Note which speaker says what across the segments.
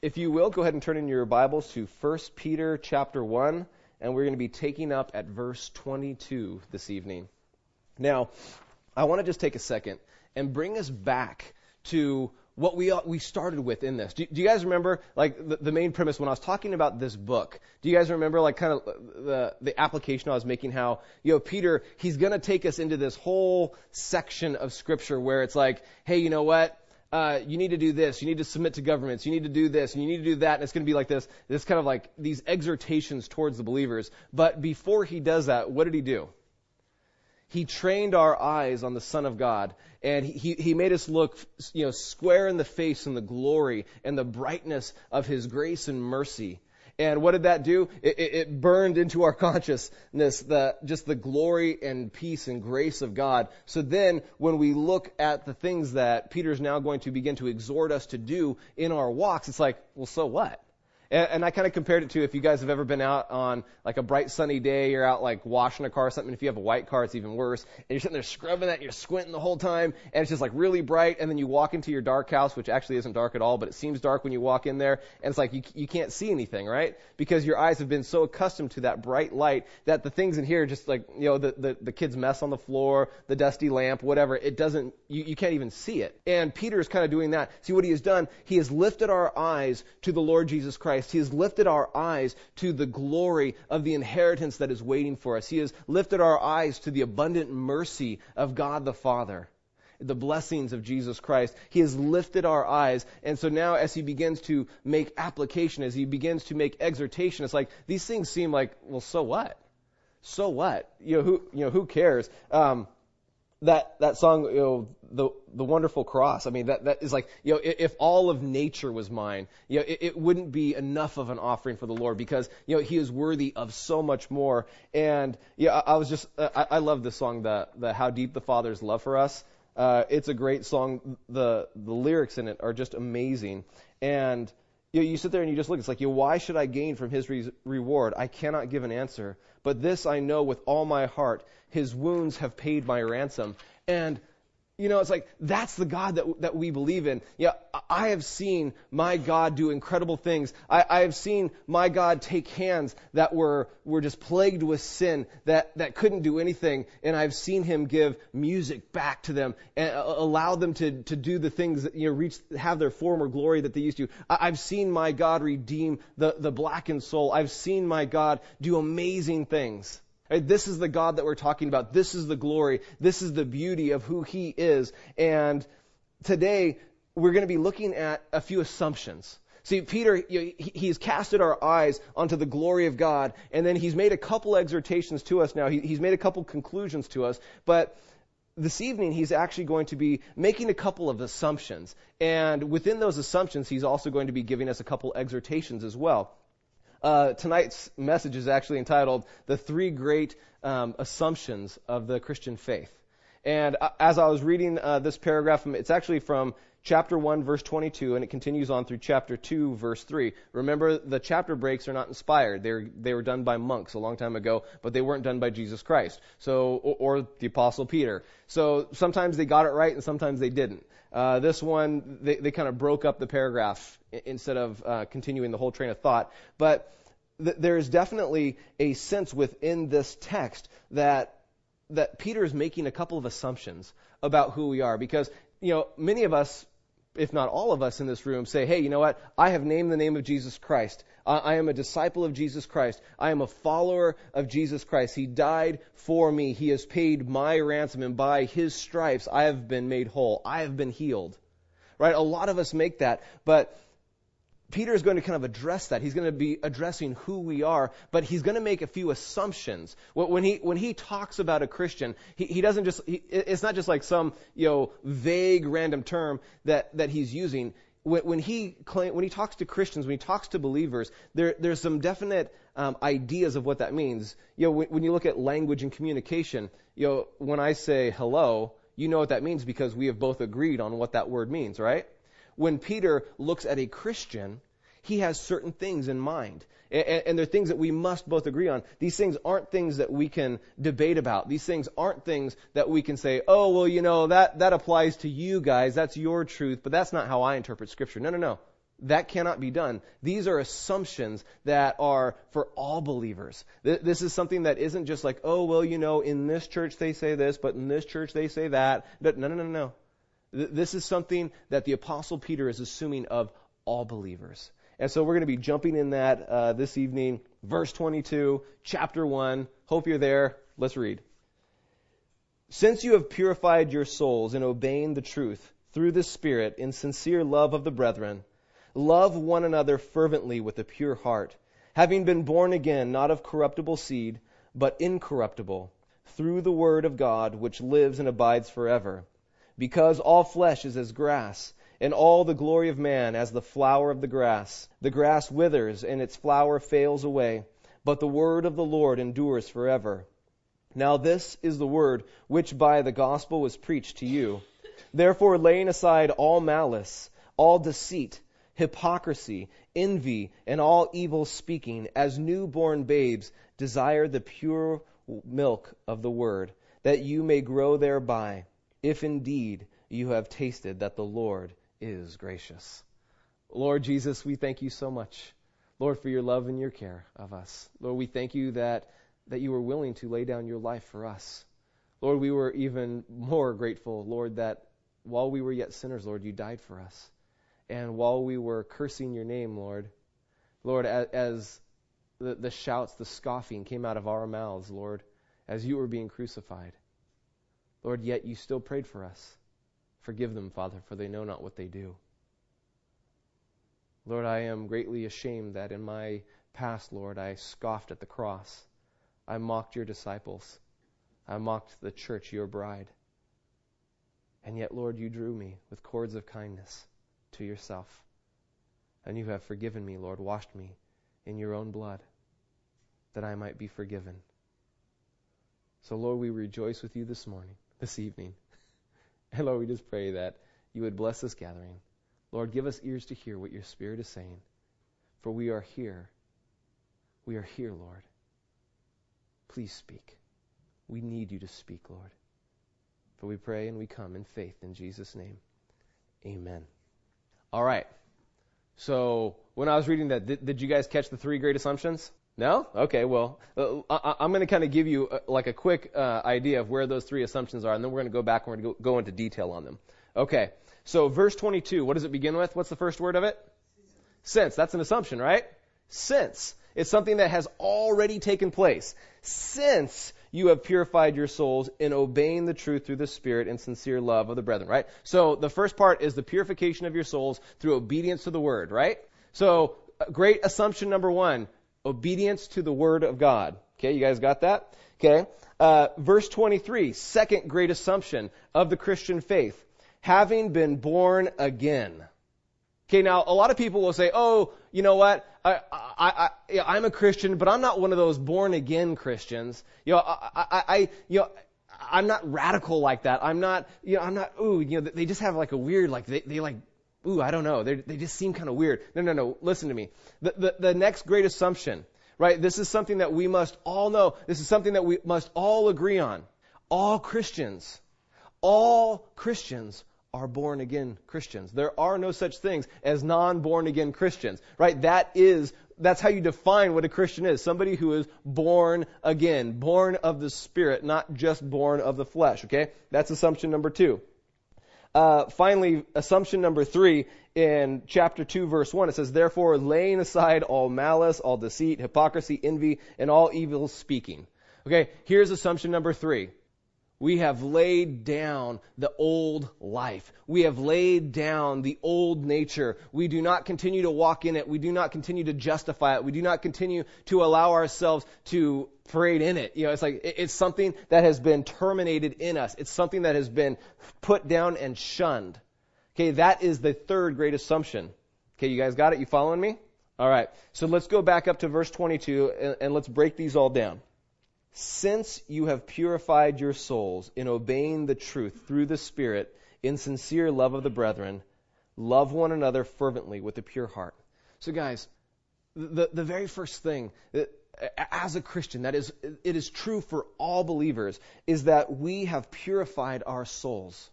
Speaker 1: If you will, go ahead and turn in your Bibles to 1 Peter chapter 1, and we're going to be taking up at verse 22 this evening. Now, I want to just take a second and bring us back to what we we started with in this. Do, do you guys remember like the, the, main premise when I was talking about this book? Do you guys remember like kind of the the application I was making? How you know Peter he's going to take us into this whole section of scripture where it's like, hey, you know what? Uh, you need to do this, you need to submit to governments, you need to do this, and you need to do that, and it's going to be like this, this kind of like these exhortations towards the believers. But before he does that, what did he do? He trained our eyes on the Son of God, and he, he made us look, you know, square in the face in the glory and the brightness of his grace and mercy. And what did that do? It, it, it, burned into our consciousness the, just the glory and peace and grace of God. So then, when we look at the things that Peter is now going to begin to exhort us to do in our walks, it's like, well, so what? And, and I kind of compared it to if you guys have ever been out on like a bright sunny day, you're out like washing a car or something. If you have a white car, it's even worse. And you're sitting there scrubbing that, you're squinting the whole time, and it's just like really bright. And then you walk into your dark house, which actually isn't dark at all, but it seems dark when you walk in there, and it's like you you can't see anything, right? Because your eyes have been so accustomed to that bright light that the things in here, just like you know the the, the kid's mess on the floor, the dusty lamp, whatever, it doesn't you you can't even see it. And Peter is kind of doing that. See what he has done? He has lifted our eyes to the Lord Jesus Christ. He has lifted our our eyes to the glory of the inheritance that is waiting for us. He has lifted our eyes to the abundant mercy of God the Father the blessings of Jesus Christ. He has lifted our eyes. And so now as he begins to make application, as he begins to make exhortation, it's like these things seem like, well, so what? So what? You know, who, you know, who cares? Um, that that song, you know, the the wonderful cross. I mean, that that is like, you know, if all of nature was mine, you know, it, it wouldn't be enough of an offering for the Lord because you know He is worthy of so much more. And yeah, I, I was just, I, I love this song, the the How Deep the Father's Love for Us. Uh, it's a great song. The the lyrics in it are just amazing. And you, you sit there and you just look. It's like, you why should I gain from his re- reward? I cannot give an answer. But this I know with all my heart: his wounds have paid my ransom. And you know, it's like that's the God that that we believe in. Yeah, I have seen my God do incredible things. I, I have seen my God take hands that were were just plagued with sin that that couldn't do anything, and I've seen Him give music back to them and allow them to to do the things that you know reach have their former glory that they used to. I, I've seen my God redeem the the blackened soul. I've seen my God do amazing things. Right? This is the God that we're talking about. This is the glory. This is the beauty of who He is. And today, we're going to be looking at a few assumptions. See, Peter, he's casted our eyes onto the glory of God, and then he's made a couple exhortations to us now. He, he's made a couple conclusions to us, but this evening he's actually going to be making a couple of assumptions. And within those assumptions, he's also going to be giving us a couple exhortations as well. Uh, tonight's message is actually entitled The Three Great um, Assumptions of the Christian Faith. And uh, as I was reading uh, this paragraph, it's actually from chapter 1, verse 22, and it continues on through chapter 2, verse 3. Remember, the chapter breaks are not inspired. They're, they were done by monks a long time ago, but they weren't done by Jesus Christ. So, or, or the Apostle Peter. So sometimes they got it right and sometimes they didn't. Uh, this one, they, they kind of broke up the paragraph instead of uh, continuing the whole train of thought. But th- there is definitely a sense within this text that that Peter is making a couple of assumptions about who we are because you know many of us if not all of us in this room say hey you know what? I have named the name of Jesus Christ. I, I am a disciple of Jesus Christ. I am a follower of Jesus Christ. He died for me. He has paid my ransom and by his stripes I have been made whole. I have been healed. Right? A lot of us make that but Peter is going to kind of address that. He's going to be addressing who we are, but he's going to make a few assumptions. When he, when he talks about a Christian, he, he doesn't just, he, it's not just like some, you know, vague random term that, that he's using. When, when he claim, when he talks to Christians, when he talks to believers, there, there's some definite um, ideas of what that means. You know, when, when you look at language and communication, you know, when I say hello, you know what that means because we have both agreed on what that word means, right? When Peter looks at a Christian, he has certain things in mind. And, they're things that we must both agree on. These things aren't things that we can debate about. These things aren't things that we can say, oh, well, you know, that, that applies to you guys. That's your truth, but that's not how I interpret Scripture. No, no, no. That cannot be done. These are assumptions that are for all believers. This is something that isn't just like, oh, well, you know, in this church they say this, but in this church they say that. No, no, no, no. This is something that the Apostle Peter is assuming of all believers. And so we're going to be jumping in that uh, this evening. Verse 22, chapter 1. Hope you're there. Let's read. Since you have purified your souls in obeying the truth through the Spirit in sincere love of the brethren, Love one another fervently with a pure heart, having been born again, not of corruptible seed, but incorruptible, through the word of God, which lives and abides forever. Because all flesh is as grass, and all the glory of man as the flower of the grass. The grass withers, and its flower fails away, but the word of the Lord endures forever. Now this is the word which by the gospel was preached to you. Therefore, laying aside all malice, all deceit, hypocrisy, envy, and all evil speaking, as newborn babes, desire the pure milk of the word, that you may grow thereby, if indeed you have tasted that the Lord is gracious. Lord Jesus, we thank you so much, Lord, for your love and your care of us. Lord, we thank you that, that you were willing to lay down your life for us. Lord, we were even more grateful, Lord, that while we were yet sinners, Lord, you died for us. And while we were cursing your name, Lord, Lord, as, as the, the shouts, the scoffing came out of our mouths, Lord, as you were being crucified, Lord, yet you still prayed for us. Forgive them, Father, for they know not what they do. Lord, I am greatly ashamed that in my past, Lord, I scoffed at the cross. I mocked your disciples. I mocked the church, your bride. And yet, Lord, you drew me with cords of kindness to yourself. And you have forgiven me, Lord, washed me in your own blood, that I might be forgiven. So, Lord, we rejoice with you this morning, this evening. And Lord, we just pray that you would bless this gathering. Lord, give us ears to hear what your Spirit is saying. For we are here. We are here, Lord. Please speak. We need you to speak, Lord. For we pray and we come in faith in Jesus' name. Amen. All right. So when I was reading that, did, did you guys catch the three great assumptions? No? Okay, well, uh, I, am going to kind of give you uh, like a quick uh, idea of where those three assumptions are, and then we're going to go back and we're going to go, go into detail on them. Okay, so verse 22, what does it begin with? What's the first word of it? Since. That's an assumption, right? Since. It's something that has already taken place. Since you have purified your souls in obeying the truth through the Spirit and sincere love of the brethren, right? So the first part is the purification of your souls through obedience to the Word, right? So, uh, great assumption number one obedience to the Word of God. Okay, you guys got that? Okay. Uh, verse 23, second great assumption of the Christian faith having been born again. Okay, now a lot of people will say, "Oh, you know what? I, I, I, I'm a Christian, but I'm not one of those born again Christians. You know, I, I, I you know." I'm not radical like that. I'm not, you know, I'm not, ooh, you know, they just have like a weird, like, they, they like, ooh, I don't know. They they just seem kind of weird. No, no, no. Listen to me. The, the, the next great assumption, right? This is something that we must all know. This is something that we must all agree on. All Christians, all Christians are born again Christians. There are no such things as non born again Christians, right? That is, that's how you define what a Christian is. Somebody who is born again, born of the Spirit, not just born of the flesh, okay? That's assumption number two. Uh, finally, assumption number three in chapter 2, verse 1, it says, Therefore, laying aside all malice, all deceit, hypocrisy, envy, and all evil speaking. Okay, here's assumption number three. We have laid down the old life. We have laid down the old nature. We do not continue to walk in it. We do not continue to justify it. We do not continue to allow ourselves to parade in it. You know, it's like, it's something that has been terminated in us. It's something that has been put down and shunned. Okay, that is the third great assumption. Okay, you guys got it? You following me? All right. So let's go back up to verse 22 and, and let's break these all down. Since you have purified your souls in obeying the truth through the Spirit in sincere love of the brethren, love one another fervently with a pure heart. So, guys, the, the very first thing as a Christian, that is, it is true for all believers, is that we have purified our souls.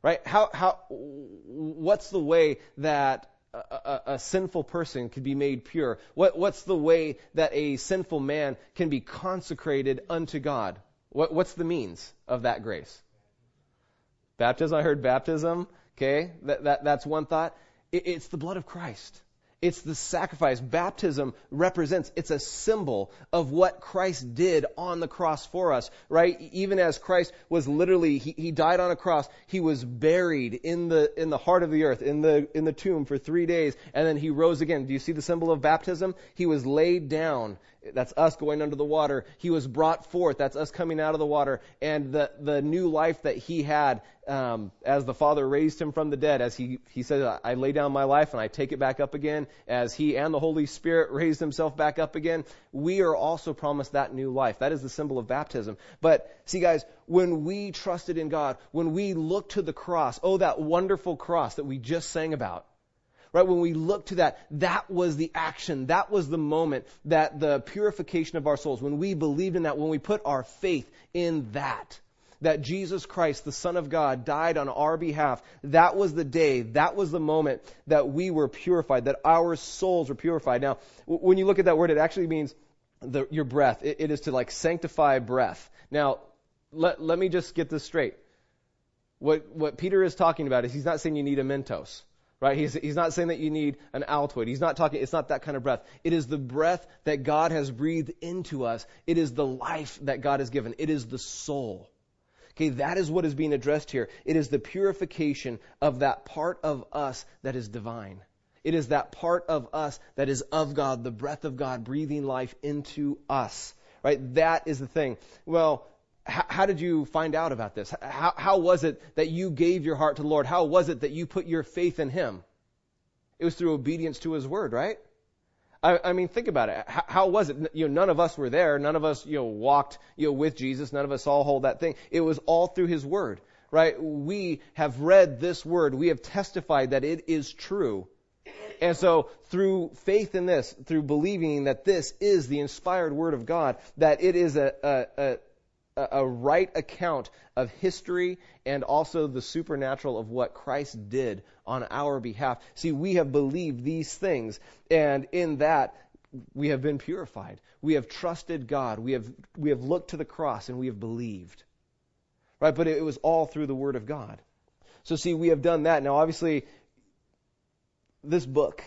Speaker 1: Right? How, how, what's the way that a, a, sinful person could be made pure? What, what's the way that a sinful man can be consecrated unto God? What, what's the means of that grace? Baptism. I heard baptism. Okay, that, that, that's one thought. It, it's the blood of Christ. It's the sacrifice. Baptism represents, it's a symbol of what Christ did on the cross for us, right? Even as Christ was literally, he, he died on a cross, he was buried in the, in the heart of the earth, in the, in the tomb for three days, and then he rose again. Do you see the symbol of baptism? He was laid down that's us going under the water. He was brought forth. That's us coming out of the water. And the, the new life that he had um, as the Father raised him from the dead, as he, he said, I lay down my life and I take it back up again, as he and the Holy Spirit raised himself back up again, we are also promised that new life. That is the symbol of baptism. But see, guys, when we trusted in God, when we looked to the cross, oh, that wonderful cross that we just sang about, right? When we look to that, that was the action, that was the moment that the purification of our souls, when we believed in that, when we put our faith in that, that Jesus Christ, the Son of God, died on our behalf, that was the day, that was the moment that we were purified, that our souls were purified. Now, when you look at that word, it actually means the, your breath. It, it is to like sanctify breath. Now, let, let me just get this straight. What, what Peter is talking about is he's not saying you need a Mentos. Right? He's, he's not saying that you need an Altoid. He's not talking, it's not that kind of breath. It is the breath that God has breathed into us. It is the life that God has given. It is the soul. Okay, that is what is being addressed here. It is the purification of that part of us that is divine. It is that part of us that is of God, the breath of God breathing life into us. Right? That is the thing. Well, how, how, did you find out about this? How, how was it that you gave your heart to the Lord? How was it that you put your faith in Him? It was through obedience to His word, right? I, mean, think about it. How, how, was it? You know, none of us were there. None of us, you know, walked, you know, with Jesus. None of us all hold that thing. It was all through His word, right? We have read this word. We have testified that it is true. And so, through faith in this, through believing that this is the inspired word of God, that it is a, a, a a right account of history and also the supernatural of what Christ did on our behalf. See, we have believed these things, and in that, we have been purified. We have trusted God. We have, we have looked to the cross and we have believed. Right? But it was all through the Word of God. So, see, we have done that. Now, obviously, this book,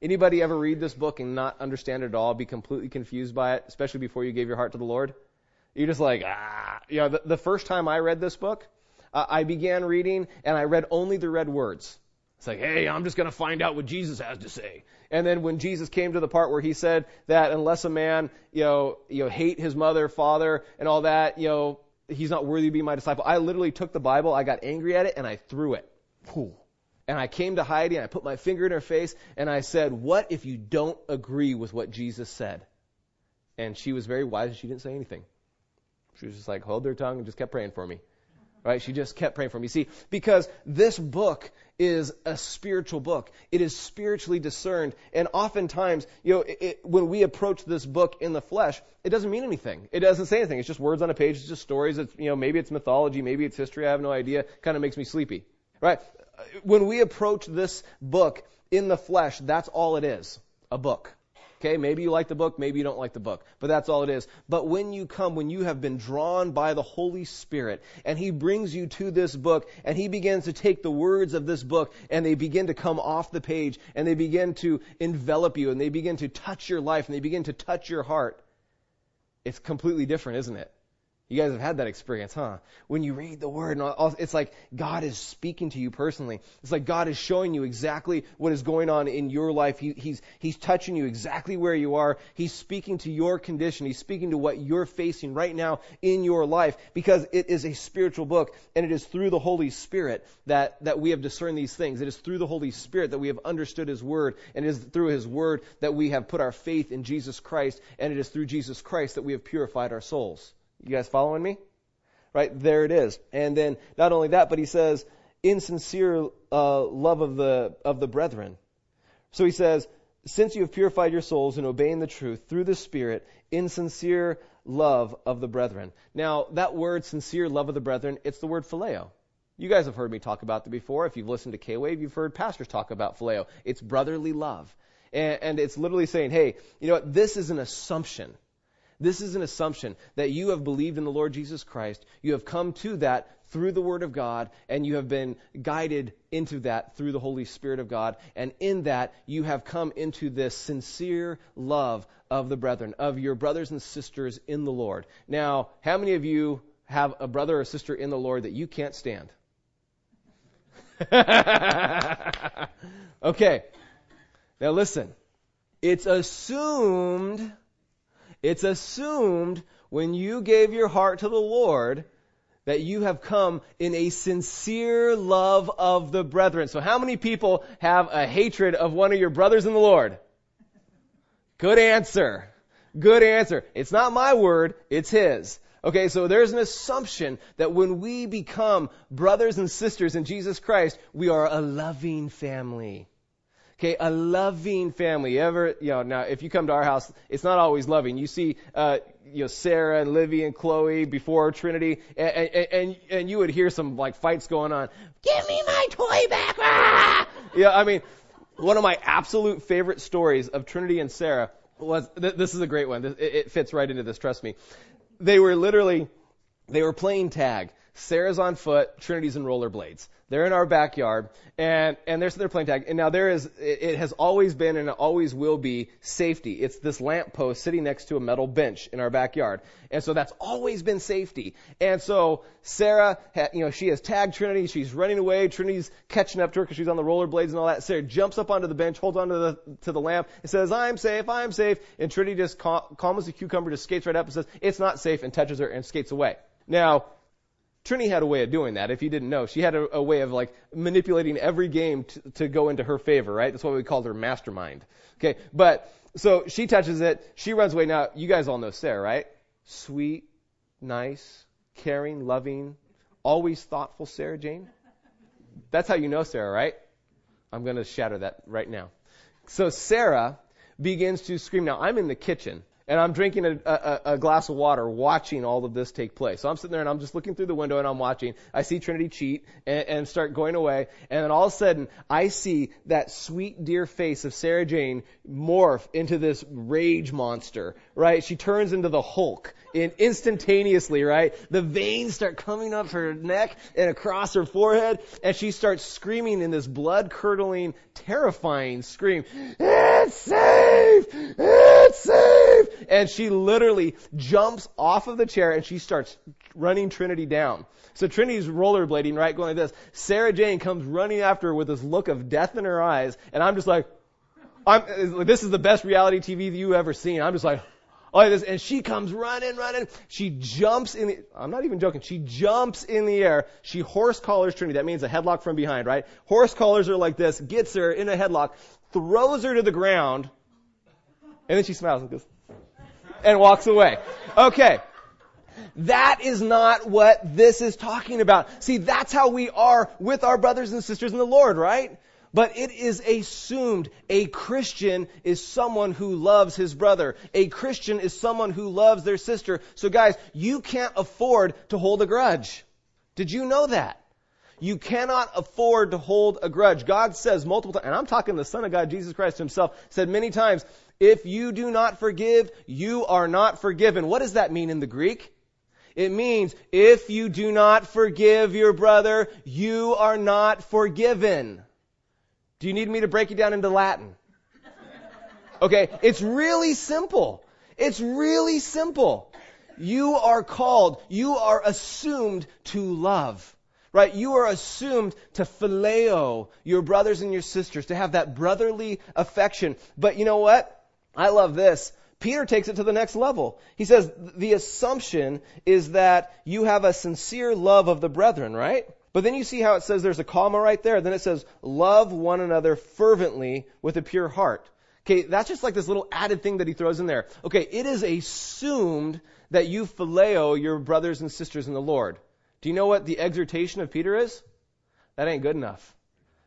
Speaker 1: anybody ever read this book and not understand it at all, be completely confused by it, especially before you gave your heart to the Lord? You're just like, ah. You know, the, the first time I read this book, uh, I began reading and I read only the red words. It's like, hey, I'm just going to find out what Jesus has to say. And then when Jesus came to the part where he said that unless a man, you know, you know, hate his mother, father, and all that, you know, he's not worthy to be my disciple. I literally took the Bible, I got angry at it, and I threw it. And I came to Heidi and I put my finger in her face and I said, what if you don't agree with what Jesus said? And she was very wise and she didn't say anything. She was just like, hold their tongue and just kept praying for me. Right? She just kept praying for me. See, because this book is a spiritual book. It is spiritually discerned. And oftentimes, you know, it, it, when we approach this book in the flesh, it doesn't mean anything. It doesn't say anything. It's just words on a page. It's just stories. It's, you know, maybe it's mythology. Maybe it's history. I have no idea. Kind of makes me sleepy. Right? When we approach this book in the flesh, that's all it is. A book. Okay, maybe you like the book, maybe you don't like the book, but that's all it is. But when you come, when you have been drawn by the Holy Spirit, and He brings you to this book, and He begins to take the words of this book, and they begin to come off the page, and they begin to envelop you, and they begin to touch your life, and they begin to touch your heart, it's completely different, isn't it? You guys have had that experience, huh? When you read the word, and all, it's like God is speaking to you personally. It's like God is showing you exactly what is going on in your life. He, he's, he's touching you exactly where you are. He's speaking to your condition. He's speaking to what you're facing right now in your life because it is a spiritual book and it is through the Holy Spirit that, that we have discerned these things. It is through the Holy Spirit that we have understood His word and it is through His word that we have put our faith in Jesus Christ and it is through Jesus Christ that we have purified our souls. You guys following me? Right there it is. And then not only that, but he says, insincere uh, love of the of the brethren. So he says, since you have purified your souls in obeying the truth through the Spirit, insincere love of the brethren. Now that word, sincere love of the brethren, it's the word phileo. You guys have heard me talk about that before. If you've listened to K Wave, you've heard pastors talk about phileo. It's brotherly love. And, and it's literally saying, hey, you know what? This is an assumption. This is an assumption that you have believed in the Lord Jesus Christ. You have come to that through the Word of God, and you have been guided into that through the Holy Spirit of God. And in that, you have come into this sincere love of the brethren, of your brothers and sisters in the Lord. Now, how many of you have a brother or sister in the Lord that you can't stand? okay. Now listen. It's assumed, it's assumed when you gave your heart to the Lord that you have come in a sincere love of the brethren. So how many people have a hatred of one of your brothers in the Lord? Good answer. Good answer. It's not my word, it's his. Okay, so there's an assumption that when we become brothers and sisters in Jesus Christ, we are a loving family. Okay, a loving family. You ever, you know, now if you come to our house, it's not always loving. You see, uh, you know, Sarah and Livy and Chloe before Trinity, and, and, and, and you would hear some like fights going on. Give me my toy back! Ah! Yeah, I mean, one of my absolute favorite stories of Trinity and Sarah was, th- this is a great one. It, it fits right into this, trust me. They were literally, they were playing tag. Sarah's on foot, Trinity's in rollerblades. They're in our backyard, and and they're they're playing tag. And now there is it, it has always been and it always will be safety. It's this lamp post sitting next to a metal bench in our backyard, and so that's always been safety. And so Sarah, ha, you know, she has tagged Trinity. She's running away. Trinity's catching up to her because she's on the rollerblades and all that. Sarah jumps up onto the bench, holds onto the to the lamp, and says, "I'm safe. I'm safe." And Trinity just cal- calm as a cucumber, just skates right up and says, "It's not safe," and touches her and skates away. Now Trini had a way of doing that. If you didn't know, she had a, a way of like manipulating every game to, to go into her favor, right? That's why we called her mastermind. Okay, but so she touches it, she runs away. Now you guys all know Sarah, right? Sweet, nice, caring, loving, always thoughtful Sarah Jane. That's how you know Sarah, right? I'm to shatter that right now. So Sarah begins to scream. Now I'm in the kitchen and I'm drinking a, a, a, glass of water watching all of this take place. So I'm sitting there and I'm just looking through the window and I'm watching. I see Trinity cheat and, and start going away. And then all of a sudden, I see that sweet, dear face of Sarah Jane morph into this rage monster, right? She turns into the Hulk in instantaneously, right? The veins start coming up her neck and across her forehead and she starts screaming in this blood curdling, terrifying scream. It's safe! It's safe! and she literally jumps off of the chair and she starts running Trinity down. So Trinity's rollerblading, right, going like this. Sarah Jane comes running after her with this look of death in her eyes, and I'm just like, I'm, this is the best reality TV that you've ever seen. I'm just like, oh, this, and she comes running, running. She jumps in the, I'm not even joking. She jumps in the air. She horse collars Trinity. That means a headlock from behind, right? Horse collars her like this, gets her in a headlock, throws her to the ground, and then she smiles and goes, and walks away. Okay. That is not what this is talking about. See, that's how we are with our brothers and sisters in the Lord, right? But it is assumed a Christian is someone who loves his brother. A Christian is someone who loves their sister. So guys, you can't afford to hold a grudge. Did you know that? You cannot afford to hold a grudge. God says multiple times, and I'm talking the Son of God, Jesus Christ himself, said many times, if you do not forgive, you are not forgiven. What does that mean in the Greek? It means if you do not forgive your brother, you are not forgiven. Do you need me to break it down into Latin? Okay, it's really simple. It's really simple. You are called, you are assumed to love. Right? You are assumed to phileo your brothers and your sisters, to have that brotherly affection. But you know what? I love this. Peter takes it to the next level. He says, the assumption is that you have a sincere love of the brethren, right? But then you see how it says there's a comma right there. Then it says, love one another fervently with a pure heart. Okay, that's just like this little added thing that he throws in there. Okay, it is assumed that you phileo your brothers and sisters in the Lord. Do you know what the exhortation of Peter is? That ain't good enough.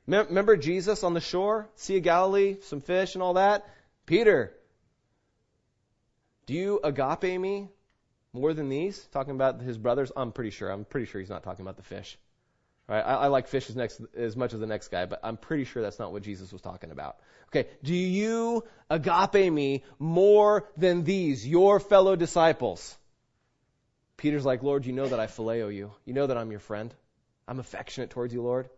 Speaker 1: Remember Jesus on the shore, Sea of Galilee, some fish and all that? Peter, do you agape me more than these? Talking about his brothers? I'm pretty sure. I'm pretty sure he's not talking about the fish. Right? I, I like fish as, next, as much as the next guy, but I'm pretty sure that's not what Jesus was talking about. Okay, do you agape me more than these, your fellow disciples? Peter's like, Lord, you know that I phileo you. You know that I'm your friend. I'm affectionate towards you, Lord.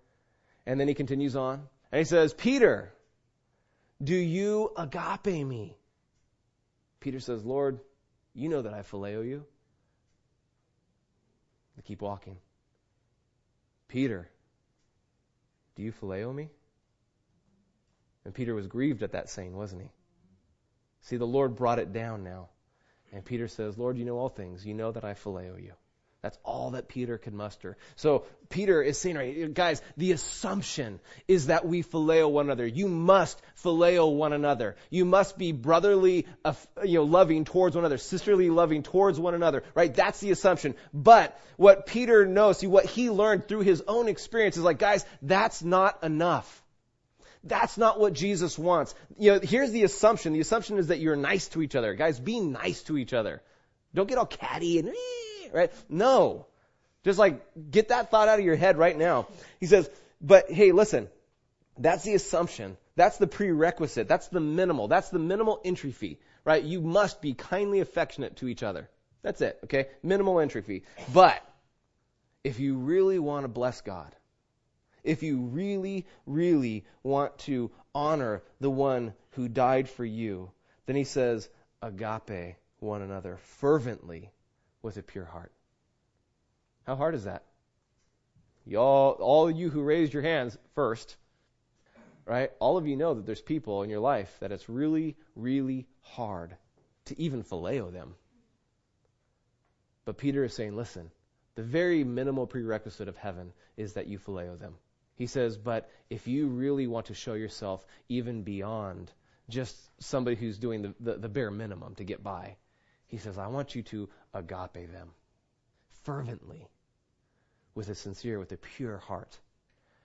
Speaker 1: And then he continues on, and he says, Peter, do you agape me? Peter says, Lord, you know that I phileo you. They keep walking. Peter, do you phileo me? And Peter was grieved at that saying, wasn't he? See, the Lord brought it down now. And Peter says, Lord, you know all things. You know that I phileo you. That's all that Peter could muster. So Peter is saying, right, guys, the assumption is that we phileo one another. You must phileo one another. You must be brotherly, uh, you know, loving towards one another, sisterly loving towards one another, right? That's the assumption. But what Peter knows, see, what he learned through his own experience is like, guys, that's not enough. That's not what Jesus wants. You know, here's the assumption. The assumption is that you're nice to each other. Guys, be nice to each other. Don't get all catty and, right? No. Just like, get that thought out of your head right now. He says, but hey, listen, that's the assumption. That's the prerequisite. That's the minimal. That's the minimal entry fee, right? You must be kindly affectionate to each other. That's it, okay? Minimal entry fee. But, if you really want to bless God, if you really, really want to honor the one who died for you, then he says, agape one another fervently with a pure heart. How hard is that? Y'all, all you who raised your hands first, right? All of you know that there's people in your life that it's really, really hard to even phileo them. But Peter is saying, listen, the very minimal prerequisite of heaven is that you phileo them. He says, but if you really want to show yourself even beyond just somebody who's doing the, the, the bare minimum to get by, he says, I want you to agape them fervently with a sincere, with a pure heart.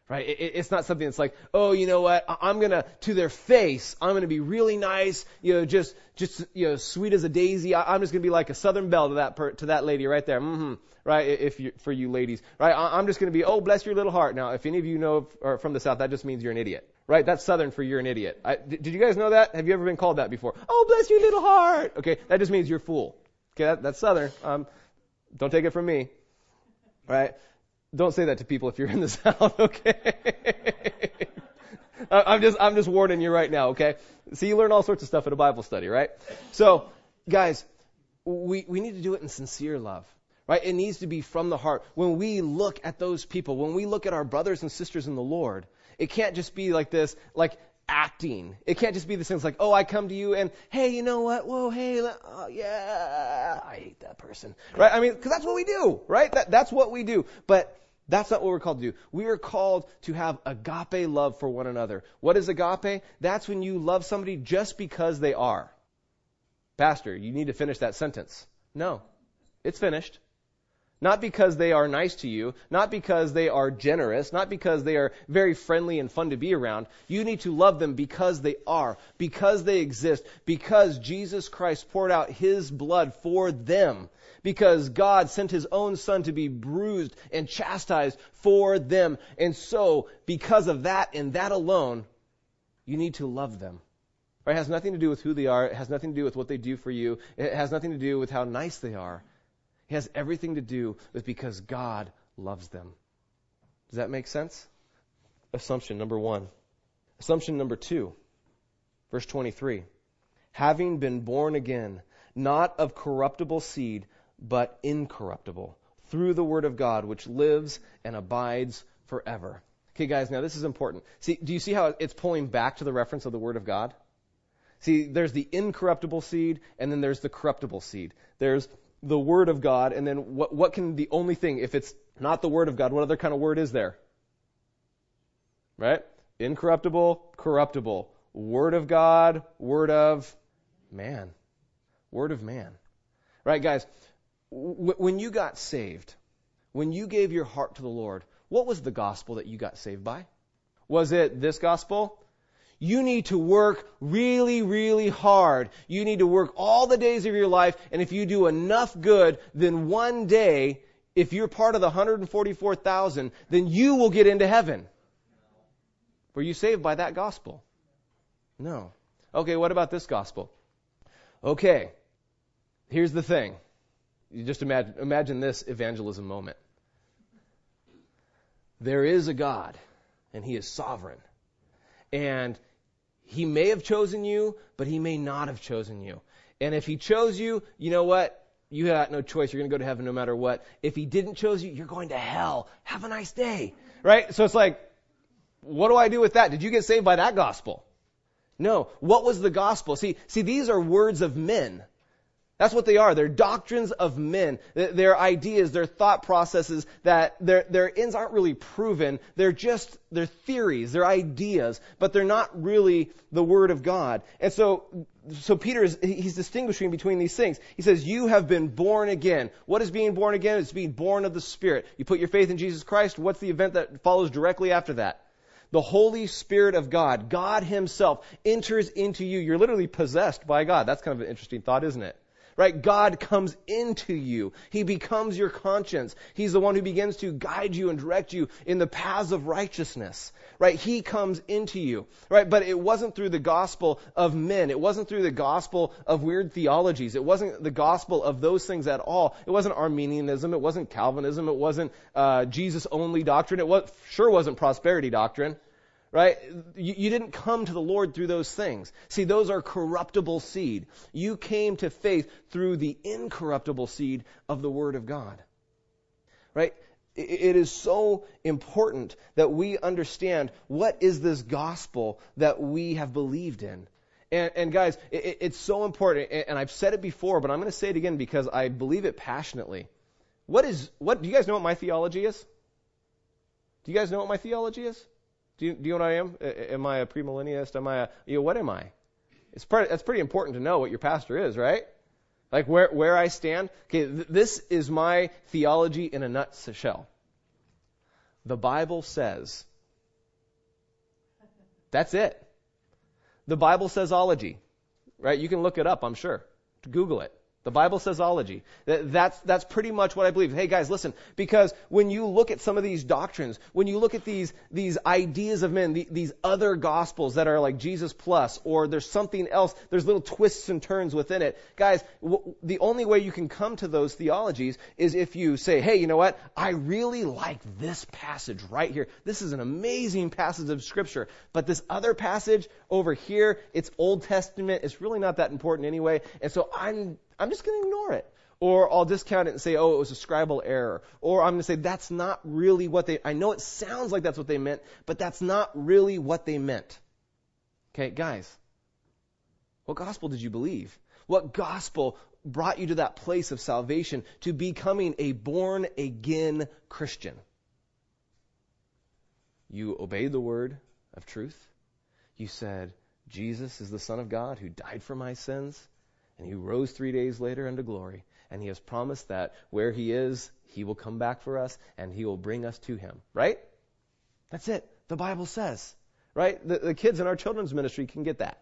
Speaker 1: Right? It, it's not something that's like, oh, you know what? I'm gonna to their face. I'm gonna be really nice. You know, just just you know, sweet as a daisy. I'm just gonna be like a Southern belle to that per, to that lady right there. Mm-hmm. Right? If you for you ladies, right? I'm just gonna be, oh, bless your little heart. Now, if any of you know are from the South, that just means you're an idiot. Right? That's Southern for you're an idiot. I, did you guys know that? Have you ever been called that before? Oh, bless your little heart. Okay, that just means you're a fool. Okay, that, that's Southern. Um, don't take it from me. Right? Don't say that to people if you're in the South, okay? I'm just, I'm just warning you right now, okay? See, you learn all sorts of stuff at a Bible study, right? So, guys, we, we need to do it in sincere love, right? It needs to be from the heart. When we look at those people, when we look at our brothers and sisters in the Lord, it can't just be like this, like acting. It can't just be the sense like, oh, I come to you and, hey, you know what? Whoa, hey, oh, yeah, I hate that person, right? I mean, because that's what we do, right? That, that's what we do. But that's not what we're called to do. We are called to have agape love for one another. What is agape? That's when you love somebody just because they are. Pastor, you need to finish that sentence. No, it's finished. Not because they are nice to you, not because they are generous, not because they are very friendly and fun to be around. You need to love them because they are, because they exist, because Jesus Christ poured out His blood for them because God sent his own son to be bruised and chastised for them. And so, because of that and that alone, you need to love them. Right? It has nothing to do with who they are. It has nothing to do with what they do for you. It has nothing to do with how nice they are. It has everything to do with because God loves them. Does that make sense? Assumption number one. Assumption number two. Verse 23. Having been born again, not of corruptible seed, but incorruptible through the word of God, which lives and abides forever. Okay, guys, now this is important. See, do you see how it's pulling back to the reference of the word of God? See, there's the incorruptible seed, and then there's the corruptible seed. There's the word of God, and then what, what can the only thing, if it's not the word of God, what other kind of word is there? Right? Incorruptible, corruptible. Word of God, word of man. Word of man. Right, guys? when you got saved, when you gave your heart to the Lord, what was the gospel that you got saved by? Was it this gospel? You need to work really, really hard. You need to work all the days of your life, and if you do enough good, then one day if you're part of the 144,000, then you will get into heaven. Were you saved by that gospel? No. Okay, what about this gospel? Okay, here's the thing. You just imagine, imagine this evangelism moment. There is a God, and He is sovereign. And He may have chosen you, but He may not have chosen you. And if He chose you, you know what? You got no choice. You're going to go to heaven no matter what. If He didn't choose you, you're going to hell. Have a nice day. Right? So it's like, what do I do with that? Did you get saved by that gospel? No. What was the gospel? See, see, these are words of men. That's what they are. They're doctrines of men. They're ideas, they're thought processes that their, their ends aren't really proven. They're just, they're theories, they're ideas, but they're not really the Word of God. And so, so Peter is, he's distinguishing between these things. He says, you have been born again. What is being born again? It's being born of the Spirit. You put your faith in Jesus Christ. What's the event that follows directly after that? the Holy Spirit of God, God Himself, enters into you. You're literally possessed by God. That's kind of an interesting thought, isn't it? Right? God comes into you. He becomes your conscience. He's the one who begins to guide you and direct you in the paths of righteousness. Right? He comes into you. Right? But it wasn't through the gospel of men. It wasn't through the gospel of weird theologies. It wasn't the gospel of those things at all. It wasn't Arminianism. It wasn't Calvinism. It wasn't uh, Jesus only doctrine. It was, sure wasn't prosperity doctrine right? You, you, didn't come to the Lord through those things. See, those are corruptible seed. You came to faith through the incorruptible seed of the Word of God, right? It, is so important that we understand what is this gospel that we have believed in. And, and guys, it, it's so important, and I've said it before, but I'm going to say it again because I believe it passionately. What is, what, do you guys know what my theology is? Do you guys know what my theology is? Do you, do you know what I am? Am I a premillennialist? Am I a, you know, what am I? It's pretty, that's pretty important to know what your pastor is, right? Like where, where I stand. Okay, th- this is my theology in a nutshell. The Bible says. That's it. The Bible says ology, right? You can look it up, I'm sure. Google it. The Bible says ology. That's, that's pretty much what I believe. Hey guys, listen, because when you look at some of these doctrines, when you look at these, these ideas of men, the, these other gospels that are like Jesus plus, or there's something else, there's little twists and turns within it. Guys, w- the only way you can come to those theologies is if you say, hey, you know what? I really like this passage right here. This is an amazing passage of scripture. But this other passage over here, it's Old Testament. It's really not that important anyway. And so I'm, I'm just going to ignore it. Or I'll discount it and say, oh, it was a scribal error. Or I'm going to say, that's not really what they, I know it sounds like that's what they meant, but that's not really what they meant. Okay, guys, what gospel did you believe? What gospel brought you to that place of salvation to becoming a born again Christian? You obeyed the word of truth. You said, Jesus is the Son of God who died for my sins and he rose three days later unto glory. And he has promised that where he is, he will come back for us and he will bring us to him. Right? That's it. The Bible says. Right? The, the kids in our children's ministry can get that.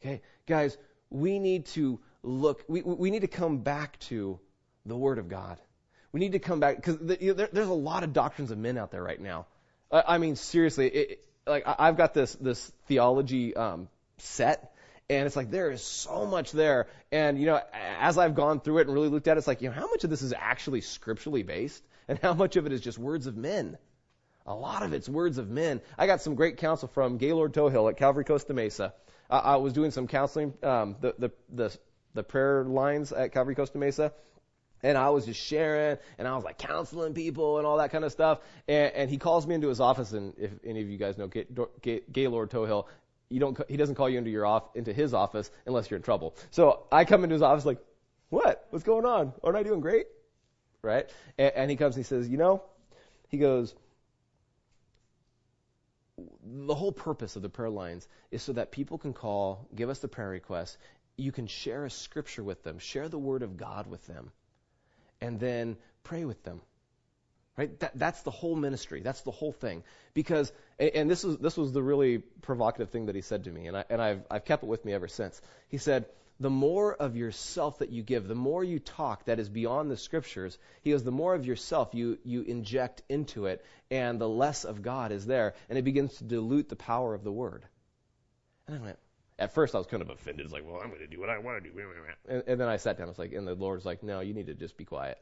Speaker 1: Okay? Guys, we need to look, we, we need to come back to the Word of God. We need to come back, because the, you know, there, there's a lot of doctrines of men out there right now. I, I mean, seriously, it, like I've got this this theology um, set and it's like there is so much there. And you know, as I've gone through it and really looked at it, it's like, you know, how much of this is actually scripturally based and how much of it is just words of men? A lot of it's words of men. I got some great counsel from Gaylord Tohill at Calvary Costa Mesa. I, I was doing some counseling, um, the, the, the, the prayer lines at Calvary Costa Mesa. And I was just sharing, and I was like counseling people and all that kind of stuff. And, and he calls me into his office, and if any of you guys know Gaylord Tohill, you don't, he doesn't call you into your off, into his office unless you're in trouble. So I come into his office like, what? What's going on? Aren't I doing great? Right? And, and he comes and he says, you know, he goes, the whole purpose of the prayer lines is so that people can call, give us the prayer request. You can share a scripture with them, share the word of God with them, and then pray with them. Right? That, that's the whole ministry. That's the whole thing. Because, and this was, this was the really provocative thing that he said to me, and, I, and I've, I've kept it with me ever since. He said, the more of yourself that you give, the more you talk that is beyond the scriptures, he goes, the more of yourself you, you inject into it, and the less of God is there, and it begins to dilute the power of the word. And I went, at first I was kind of offended. It's like, well, I'm going to do what I want to do. And, and then I sat down. I was like, and the Lord's like, no, you need to just be quiet.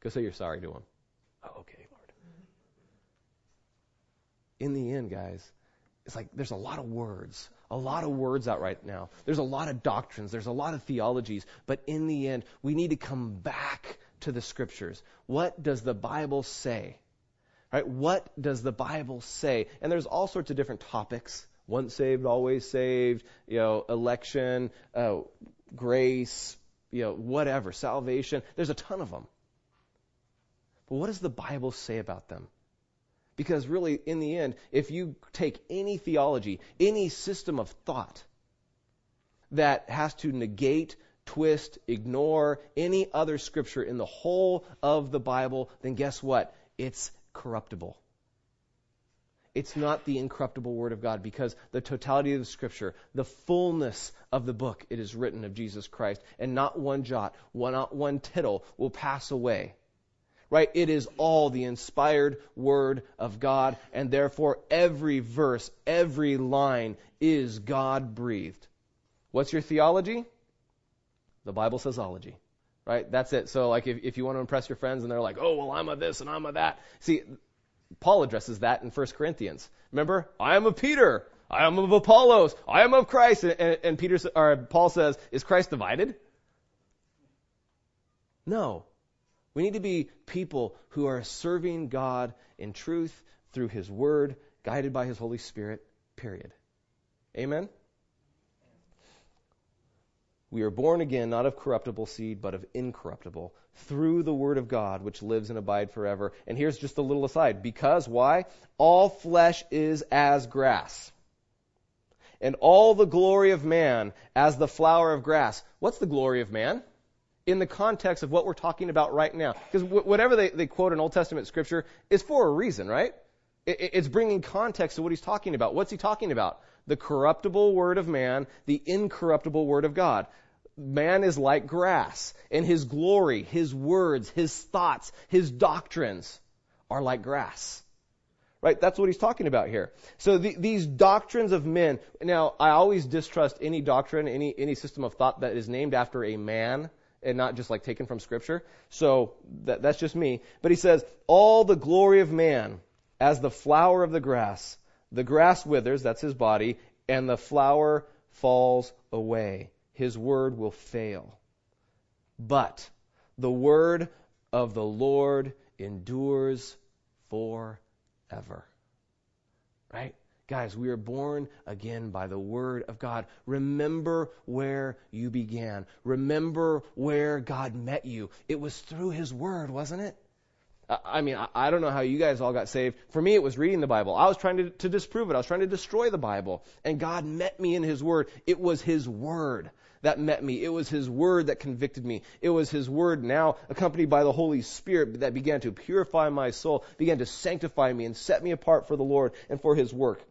Speaker 1: Go say you're sorry to him. Oh, okay, Lord. In the end, guys, it's like there's a lot of words, a lot of words out right now. There's a lot of doctrines, there's a lot of theologies, but in the end, we need to come back to the scriptures. What does the Bible say? Right? What does the Bible say? And there's all sorts of different topics. Once saved, always saved, you know, election, uh, grace, you know, whatever, salvation. There's a ton of them. But what does the Bible say about them? Because really, in the end, if you take any theology, any system of thought that has to negate, twist, ignore any other scripture in the whole of the Bible, then guess what? It's corruptible. It's not the incorruptible Word of God because the totality of the Scripture, the fullness of the book, it is written of Jesus Christ, and not one jot, one, not one tittle will pass away right? It is all the inspired Word of God, and therefore every verse, every line is God breathed. What's your theology? The Bible says ology, right? That's it. So, like, if, if you want to impress your friends and they're like, oh, well, I'm a this and I'm a that. See, Paul addresses that in 1 Corinthians. Remember? I am of Peter. I am of Apollos. I am of Christ. And, and, Peter, or Paul says, is Christ divided? No. We need to be people who are serving God in truth through His Word, guided by His Holy Spirit, period. Amen? We are born again, not of corruptible seed, but of incorruptible, through the Word of God, which lives and abides forever. And here's just a little aside. Because, why? All flesh is as grass. And all the glory of man as the flower of grass. What's the glory of man? In the context of what we're talking about right now. Because whatever they, they quote in Old Testament scripture is for a reason, right? It, it's bringing context to what he's talking about. What's he talking about? The corruptible word of man, the incorruptible word of God. Man is like grass, and his glory, his words, his thoughts, his doctrines are like grass. Right? That's what he's talking about here. So the, these doctrines of men. Now, I always distrust any doctrine, any any system of thought that is named after a man and not just like taken from Scripture. So that, that's just me. But he says, All the glory of man as the flower of the grass. The grass withers, that's his body, and the flower falls away. His word will fail. But the word of the Lord endures forever. Right? Guys, we are born again by the Word of God. Remember where you began. Remember where God met you. It was through His Word, wasn't it? I mean, I don't know how you guys all got saved. For me, it was reading the Bible. I was trying to, to disprove it. I was trying to destroy the Bible. And God met me in His Word. It was His Word that met me. It was His Word that convicted me. It was His Word now accompanied by the Holy Spirit that began to purify my soul, began to sanctify me and set me apart for the Lord and for His work.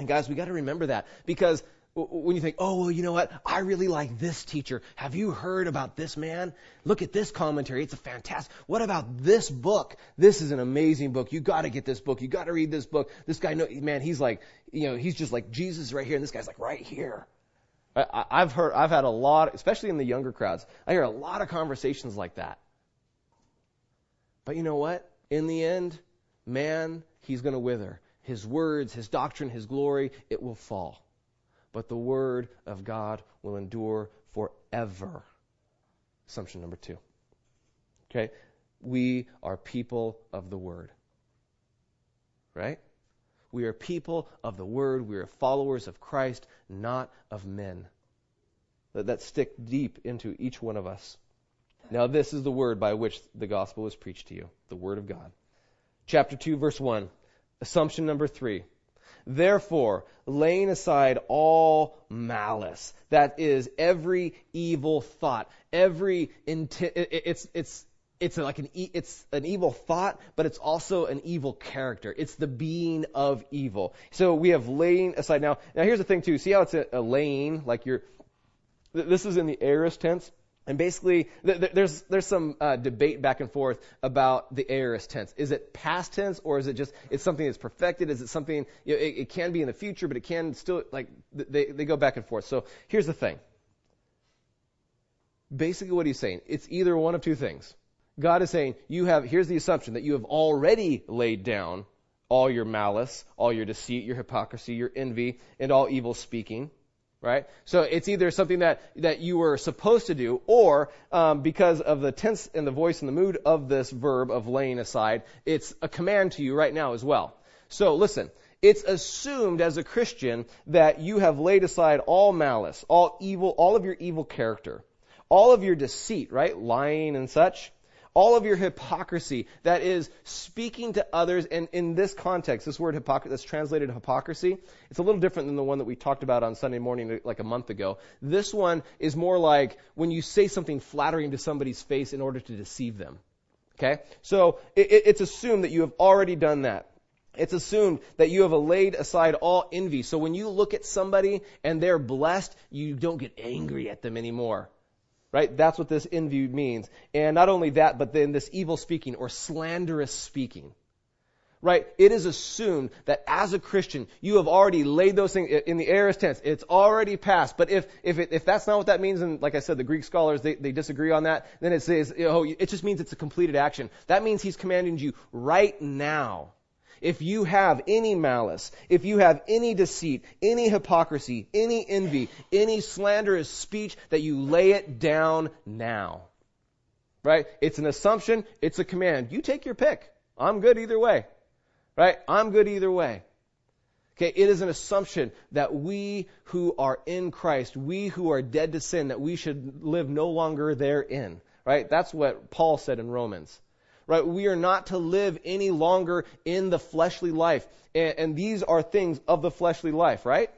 Speaker 1: And guys, we got to remember that because when you think, oh, well, you know what? I really like this teacher. Have you heard about this man? Look at this commentary. It's a fantastic. What about this book? This is an amazing book. You got to get this book. You got to read this book. This guy, man, he's like, you know, he's just like Jesus right here, and this guy's like right here. I, I've heard, I've had a lot, especially in the younger crowds. I hear a lot of conversations like that. But you know what? In the end, man, he's going to wither his words, his doctrine, his glory, it will fall. But the word of God will endure forever. Assumption number two. Okay? We are people of the word. Right? We are people of the word. We are followers of Christ, not of men. Let that stick deep into each one of us. Now, this is the word by which the gospel is preached to you the word of God. Chapter 2, verse 1. Assumption number three. Therefore, laying aside all malice, that is every evil thought, every inti- it's it's it's like an it's an evil thought, but it's also an evil character. It's the being of evil. So we have laying aside now. Now here's the thing too. See how it's a, a laying, like you're This is in the aorist tense. And basically, there's there's some uh, debate back and forth about the aorist tense. Is it past tense or is it just it's something that's perfected? Is it something you know, it, it, can be in the future, but it can still like they they go back and forth. So here's the thing. Basically, what he's saying, it's either one of two things. God is saying you have here's the assumption that you have already laid down all your malice, all your deceit, your hypocrisy, your envy, and all evil speaking right? So it's either something that, that you were supposed to do, or um, because of the tense and the voice and the mood of this verb of laying aside, it's a command to you right now as well. So listen, it's assumed as a Christian that you have laid aside all malice, all evil, all of your evil character, all of your deceit, right? Lying and such all of your hypocrisy that is speaking to others and in this context this word hypocrisy that's translated hypocrisy it's a little different than the one that we talked about on sunday morning like a month ago this one is more like when you say something flattering to somebody's face in order to deceive them okay so it, it's assumed that you have already done that it's assumed that you have laid aside all envy. So when you look at somebody and they're blessed, you don't get angry at them anymore. Right? That's what this envy means. And not only that, but then this evil speaking or slanderous speaking. Right? It is assumed that as a Christian, you have already laid those things in the aorist tense. It's already passed. But if, if, it, if that's not what that means, and like I said, the Greek scholars, they, they disagree on that, then it says, oh, it just means it's a completed action. That means he's commanding you right now if you have any malice, if you have any deceit, any hypocrisy, any envy, any slanderous speech, that you lay it down now. Right? It's an assumption, it's a command. You take your pick. I'm good either way. Right? I'm good either way. Okay, it is an assumption that we who are in Christ, we who are dead to sin, that we should live no longer therein. Right? That's what Paul said in Romans right? We are not to live any longer in the fleshly life. And, and these are things of the fleshly life, right?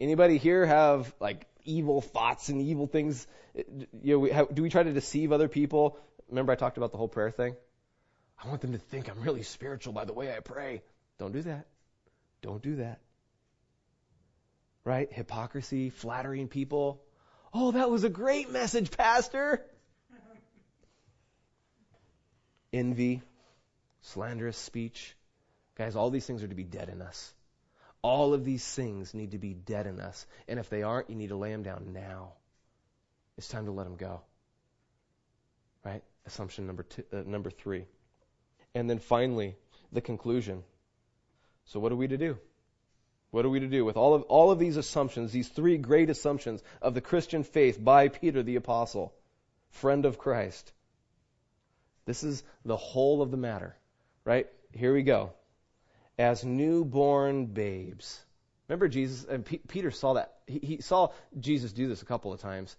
Speaker 1: Anybody here have like evil thoughts and evil things? You know, we do we try to deceive other people? Remember I talked about the whole prayer thing? I want them to think I'm really spiritual by the way I pray. Don't do that. Don't do that. Right? Hypocrisy, flattering people. Oh, that was a great message, Pastor envy, slanderous speech. Guys, all these things are to be dead in us. All of these things need to be dead in us. And if they aren't, you need to lay them down now. It's time to let them go. Right? Assumption number two, uh, number three. And then finally, the conclusion. So what are we to do? What are we to do with all of all of these assumptions, these three great assumptions of the Christian faith by Peter the apostle, friend of Christ? This is the whole of the matter, right? Here we go. As newborn babes. Remember Jesus, and P- Peter saw that. He, he saw Jesus do this a couple of times.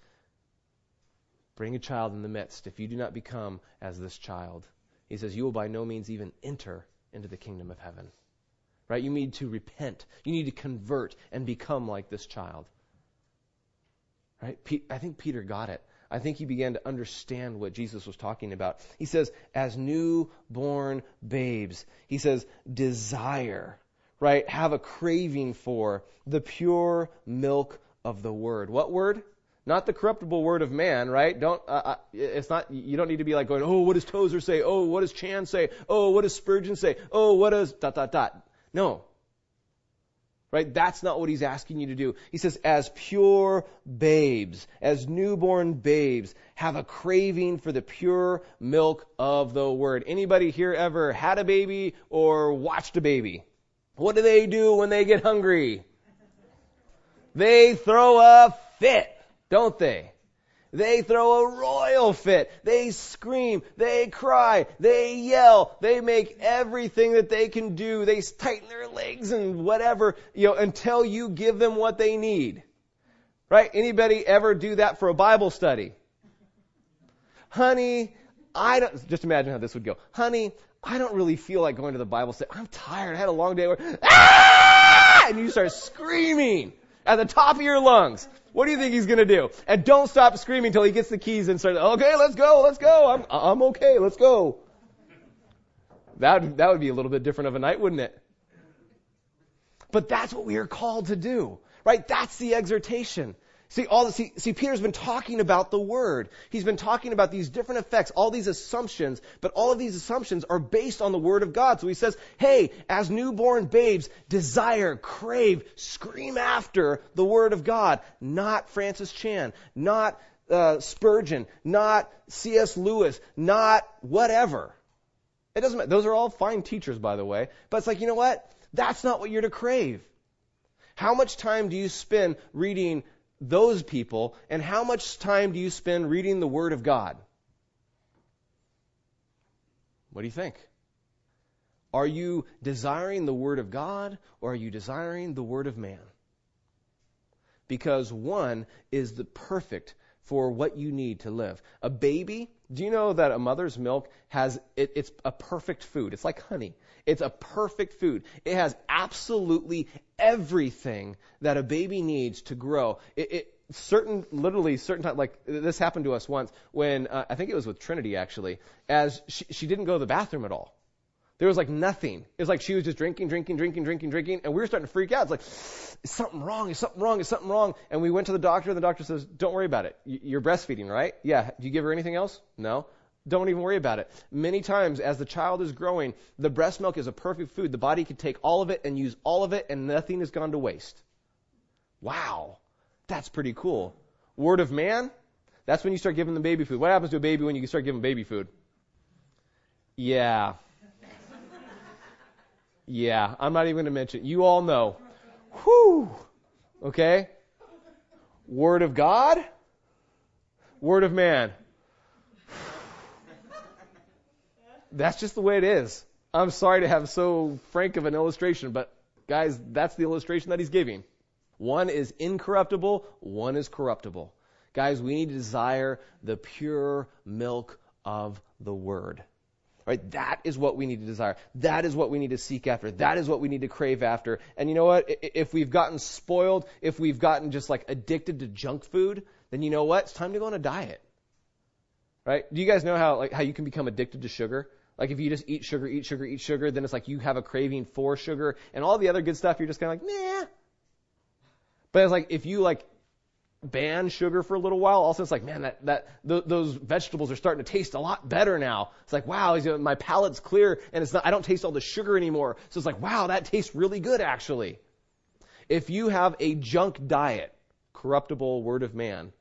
Speaker 1: Bring a child in the midst. If you do not become as this child, he says, you will by no means even enter into the kingdom of heaven. Right? You need to repent. You need to convert and become like this child. Right? I think Peter got it. I think he began to understand what Jesus was talking about. He says, as newborn babes, he says, desire, right? Have a craving for the pure milk of the word. What word? Not the corruptible word of man, right? Don't, uh, uh, it's not, you don't need to be like going, oh, what does Tozer say? Oh, what does Chan say? Oh, what does Spurgeon say? Oh, what does dot, dot, dot. No. Right? That's not what he's asking you to do. He says, as pure babes, as newborn babes, have a craving for the pure milk of the word. Anybody here ever had a baby or watched a baby? What do they do when they get hungry? They throw a fit, don't they? They throw a royal fit. They scream. They cry. They yell. They make everything that they can do. They tighten their legs and whatever, you know, until you give them what they need. Right? Anybody ever do that for a Bible study? Honey, I don't, just imagine how this would go. Honey, I don't really feel like going to the Bible study. I'm tired. I had a long day. Where, ah! And you start screaming at the top of your lungs. What do you think he's going to do? And don't stop screaming until he gets the keys and starts, okay, let's go, let's go. I'm, I'm okay, let's go. That, that would be a little bit different of a night, wouldn't it? But that's what we are called to do, right? That's the exhortation. See, all the, see, see, Peter's been talking about the word. He's been talking about these different effects, all these assumptions, but all of these assumptions are based on the word of God. So he says, hey, as newborn babes, desire, crave, scream after the word of God. Not Francis Chan, not uh, Spurgeon, not C.S. Lewis, not whatever. It doesn't matter. Those are all fine teachers, by the way. But it's like, you know what? That's not what you're to crave. How much time do you spend reading those people, and how much time do you spend reading the Word of God? What do you think? Are you desiring the Word of God, or are you desiring the Word of man? Because one is the perfect for what you need to live. A baby, do you know that a mother's milk has, it, it's a perfect food? It's like honey. It's a perfect food. It has absolutely everything that a baby needs to grow. It, it certain, literally certain time, like this happened to us once when, uh, I think it was with Trinity actually, as she, she didn't go to the bathroom at all. There was like nothing. It was like she was just drinking, drinking, drinking, drinking, drinking, and we were starting to freak out. It's like, something wrong? Is something wrong? Is something wrong? And we went to the doctor, and the doctor says, don't worry about it. You're breastfeeding, right? Yeah. Do you give her anything else? No. Don't even worry about it. Many times, as the child is growing, the breast milk is a perfect food. The body can take all of it and use all of it, and nothing has gone to waste. Wow. That's pretty cool. Word of man? That's when you start giving them baby food. What happens to a baby when you start giving baby food? Yeah, yeah, I'm not even going to mention. You all know. Whew. Okay? Word of God, word of man. That's just the way it is. I'm sorry to have so frank of an illustration, but guys, that's the illustration that he's giving. One is incorruptible, one is corruptible. Guys, we need to desire the pure milk of the word. Right? That is what we need to desire. That is what we need to seek after. That is what we need to crave after. And you know what? If we've gotten spoiled, if we've gotten just like addicted to junk food, then you know what? It's time to go on a diet. Right? Do you guys know how like how you can become addicted to sugar? Like if you just eat sugar, eat sugar, eat sugar, then it's like you have a craving for sugar and all the other good stuff you're just kind of like, nah. But it's like if you like ban sugar for a little while, also it's like, man, that, that, th- those vegetables are starting to taste a lot better now. It's like, wow, my palate's clear and it's not, I don't taste all the sugar anymore. So it's like, wow, that tastes really good actually. If you have a junk diet, corruptible word of man,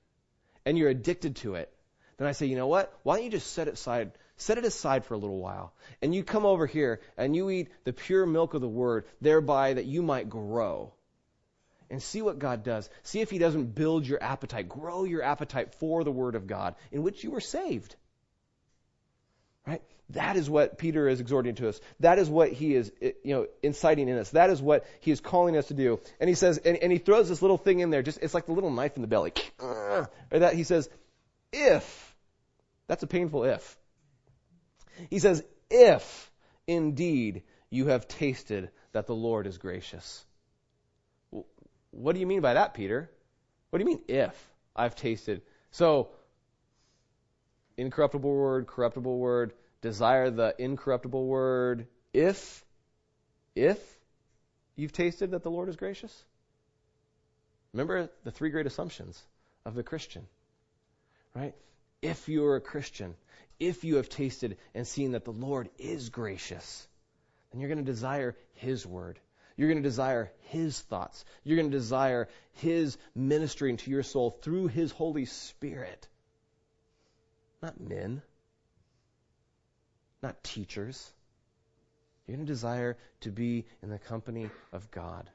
Speaker 1: and you're addicted to it, then I say, you know what? Why don't you just set it aside, set it aside for a little while, and you come over here and you eat the pure milk of the word, thereby that you might grow and see what God does. See if He doesn't build your appetite, grow your appetite for the Word of God in which you were saved. Right? That is what Peter is exhorting to us. That is what he is, eh, you know, inciting in us. That is what he is calling us to do. And he says, and, and he throws this little thing in there. Just it's like the little knife in the belly. Or that he says, if that's a painful if. He says, if indeed you have tasted that the Lord is gracious. What do you mean by that, Peter? What do you mean if I've tasted? So, incorruptible word, corruptible word, desire the incorruptible word if, if you've tasted that the Lord is gracious? Remember the three great assumptions of the Christian, right? If you're a Christian, if you have tasted and seen that the Lord is gracious, then you're going to desire His word. You're going to desire His thoughts. You're going to desire His ministering to your soul through His Holy Spirit. Not men, not teachers. You're going to desire to be in the company of God.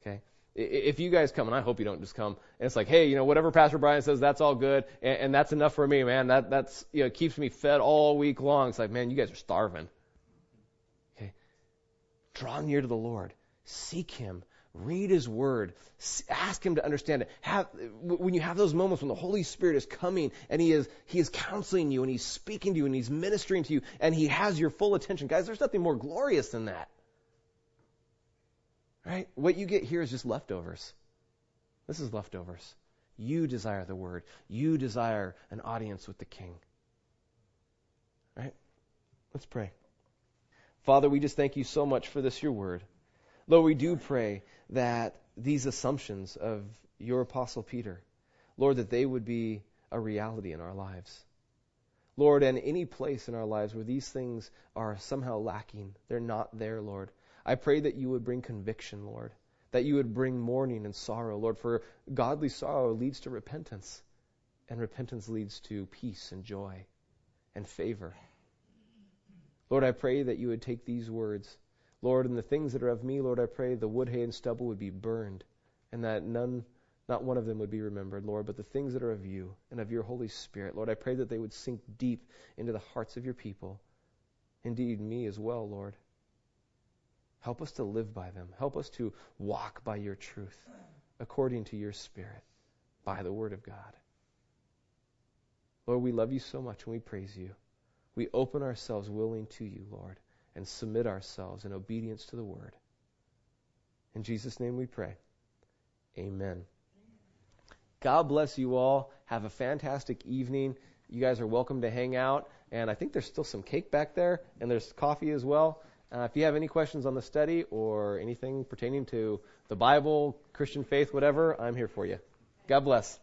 Speaker 1: Okay? If you guys come, and I hope you don't just come, and it's like, hey, you know, whatever Pastor Brian says, that's all good, and, and that's enough for me, man. That that's you know keeps me fed all week long. It's like, man, you guys are starving. Draw near to the Lord. Seek Him. Read His Word. Ask Him to understand it. Have, when you have those moments when the Holy Spirit is coming and He is, He is counseling you and He's speaking to you and He's ministering to you and He has your full attention. Guys, there's nothing more glorious than that. Right? What you get here is just leftovers. This is leftovers. You desire the Word. You desire an audience with the King. Right? Let's pray. Father, we just thank you so much for this, your word. Lord, we do pray that these assumptions of your Apostle Peter. Lord, that they would be a reality in our lives. Lord, and any place in our lives where these things are somehow lacking, they're not there, Lord. I pray that you would bring conviction, Lord, that you would bring mourning and sorrow, Lord, for godly sorrow leads to repentance, and repentance leads to peace and joy and favor. Lord, I pray that you would take these words, Lord, and the things that are of me, Lord, I pray the wood, hay, and stubble would be burned, and that none not one of them would be remembered, Lord, but the things that are of you and of your Holy Spirit. Lord, I pray that they would sink deep into the hearts of your people. Indeed, me as well, Lord. Help us to live by them. Help us to walk by your truth according to your Spirit, by the Word of God. Lord, we love you so much and we praise you. We open ourselves willing to you, Lord, and submit ourselves in obedience to the Word. In Jesus' name we pray. Amen. God bless you all. Have a fantastic evening. You guys are welcome to hang out. And I think there's still some cake back there, and there's coffee as well. Uh, if you have any questions on the study or anything pertaining to the Bible, Christian faith, whatever, I'm here for you. God bless.